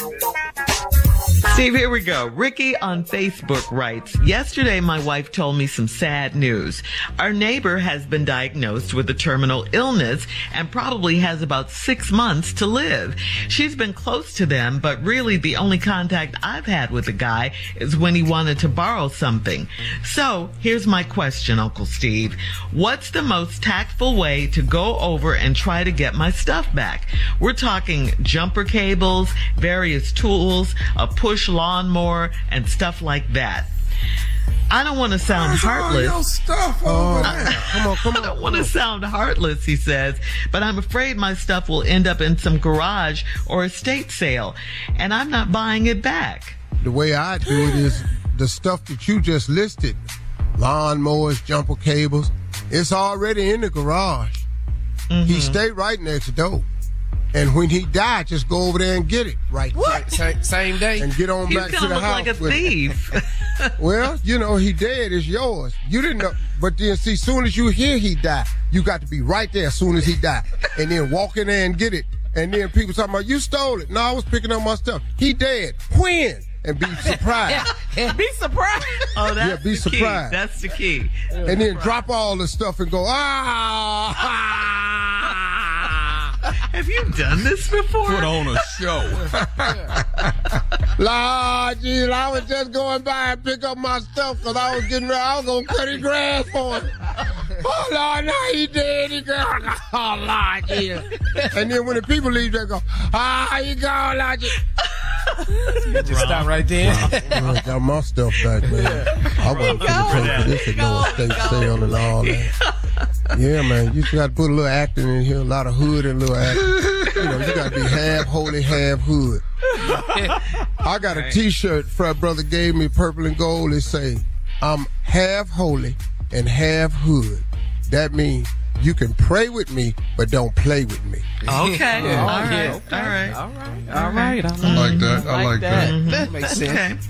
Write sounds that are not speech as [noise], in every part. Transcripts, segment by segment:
Bye. Steve, here we go. Ricky on Facebook writes, Yesterday my wife told me some sad news. Our neighbor has been diagnosed with a terminal illness and probably has about six months to live. She's been close to them, but really the only contact I've had with the guy is when he wanted to borrow something. So here's my question, Uncle Steve. What's the most tactful way to go over and try to get my stuff back? We're talking jumper cables, various tools, a push lawnmower, and stuff like that. I don't want to sound heartless. stuff Oh, come on, come [laughs] I don't want to sound heartless, he says, but I'm afraid my stuff will end up in some garage or estate sale, and I'm not buying it back. The way I do it is the stuff that you just listed lawnmowers, jumper cables it's already in the garage. He mm-hmm. stayed right next door. And when he died, just go over there and get it right Same, same day. and get on You back to kind the of look house. like a thief. [laughs] Well, you know, he dead. It's yours. You didn't know. But then, see, soon as you hear he died, you got to be right there as soon as he died. And then walk in there and get it. And then people talking about, you stole it. No, I was picking up my stuff. He dead. When? And be surprised. [laughs] Be surprised. Oh, that's Yeah, be the surprised. key. That's the key. and then drop all the stuff and go, ah! Have you done this before? Put on a show. [laughs] Lord, geez, I was just going by and pick up my stuff because I was getting ready. I was going to cut his grass for him. Oh, Lord, now he dead. He gone. [laughs] Oh, Lord, geez. And then when the people leave, they go, ah, he gone, Lord. geez." Just stop right there. I got my stuff back, man. I wasn't finna pay for this at no estate sale and all that. [laughs] Yeah, man, you just got to put a little acting in here, a lot of hood and a little acting. You know, you got to be half holy, half hood. I got a T-shirt Frat Brother gave me, purple and gold. It say, "I'm half holy and half hood." That means you can pray with me, but don't play with me. Okay. Yeah. All right. yeah. All right. All right. All right. I like that. I like that. That makes sense.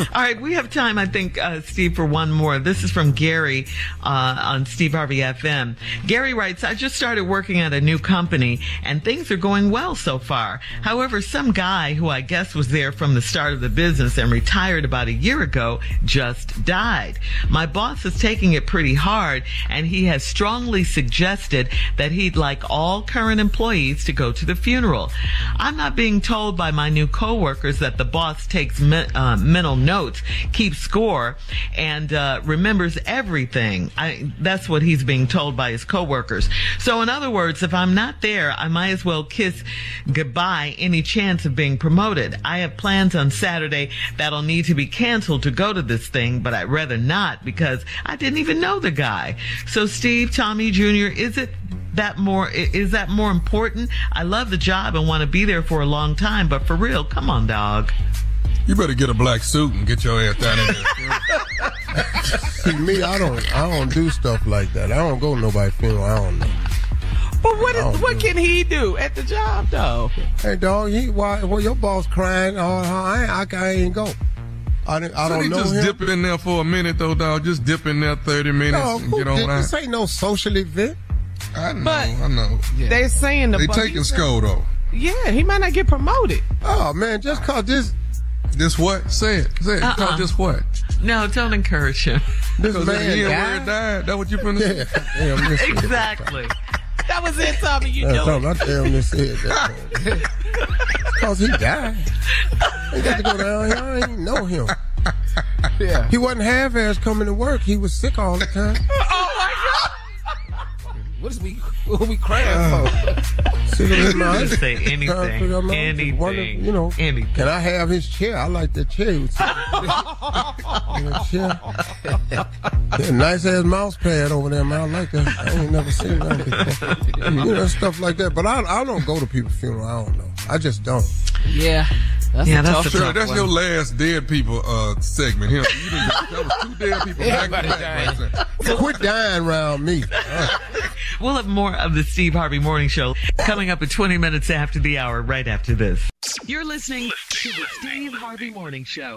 [laughs] All right, we have time, I think, uh, Steve, for one more. This is from Gary uh, on Steve Harvey FM. Gary writes, I just started working at a new company and things are going well so far. However, some guy who I guess was there from the start of the business and retired about a year ago just died. My boss is taking it pretty hard and he has strongly suggested that he'd like all current employees to go to the funeral. I'm not being told by my new coworkers that the boss takes me- uh, mental notes, keeps score, and uh, remembers everything. I, that's what he's being told by his coworkers. So, in other words, if I'm not there, I might as well kiss goodbye any chance of being promoted. I have plans on Saturday that'll need to be canceled to go to this thing, but I'd rather not because I didn't even know the guy. So, Steve, Tommy Jr., is it that more is that more important? I love the job and want to be there for a long time, but for real, come on, dog. You better get a black suit and get your ass down in there. [laughs] See me, I don't, I don't do stuff like that. I don't go to nobody's funeral. I don't know. But what I is don't what can he do at the job though? Hey, dog, he, why, well, your boss crying. Oh, I, ain't- I, I ain't go. I, didn't- I So don't they know just him. dip in there for a minute though, dog. Just dip in there thirty minutes No, and get on did- this ain't no social event. I know, But- I know. They're saying the They taking he said- Sko though. Yeah, he might not get promoted. Oh man, just cause this This what? Say it. Say it. Uh-uh. Call this what? No, don't encourage him. this man he where died. died. That what you finna say? Yeah, [laughs] damn, this exactly. That was it, Tommy. You That's know something it. I tell him this said that. [laughs] Cause he died. He got to go down here. I ain't know him. [laughs] Yeah. He wasn't half ass coming to work. He was sick all the time. Oh, My God. What is we what are we crying for? Sick of his. Just say Trying to anything. out, Anything. wonder, you know, Anything. can I have his chair? I like that chair. He was the chair. Yeah, nice ass mouse pad over there, man. I like that. I ain't never seen that before. You know, stuff like that. But I, I don't go to people's funeral. I don't know. I just don't. Yeah. That's Yeah, a that's tough Sure, tough that's one. your last dead people uh, segment here. You done got- that was two dead people back to back. right there. Quit dying around me. [laughs] We'll have more of the Steve Harvey Morning Show coming up at 20 minutes after the hour, right after this. You're listening to the Steve Harvey Morning Show.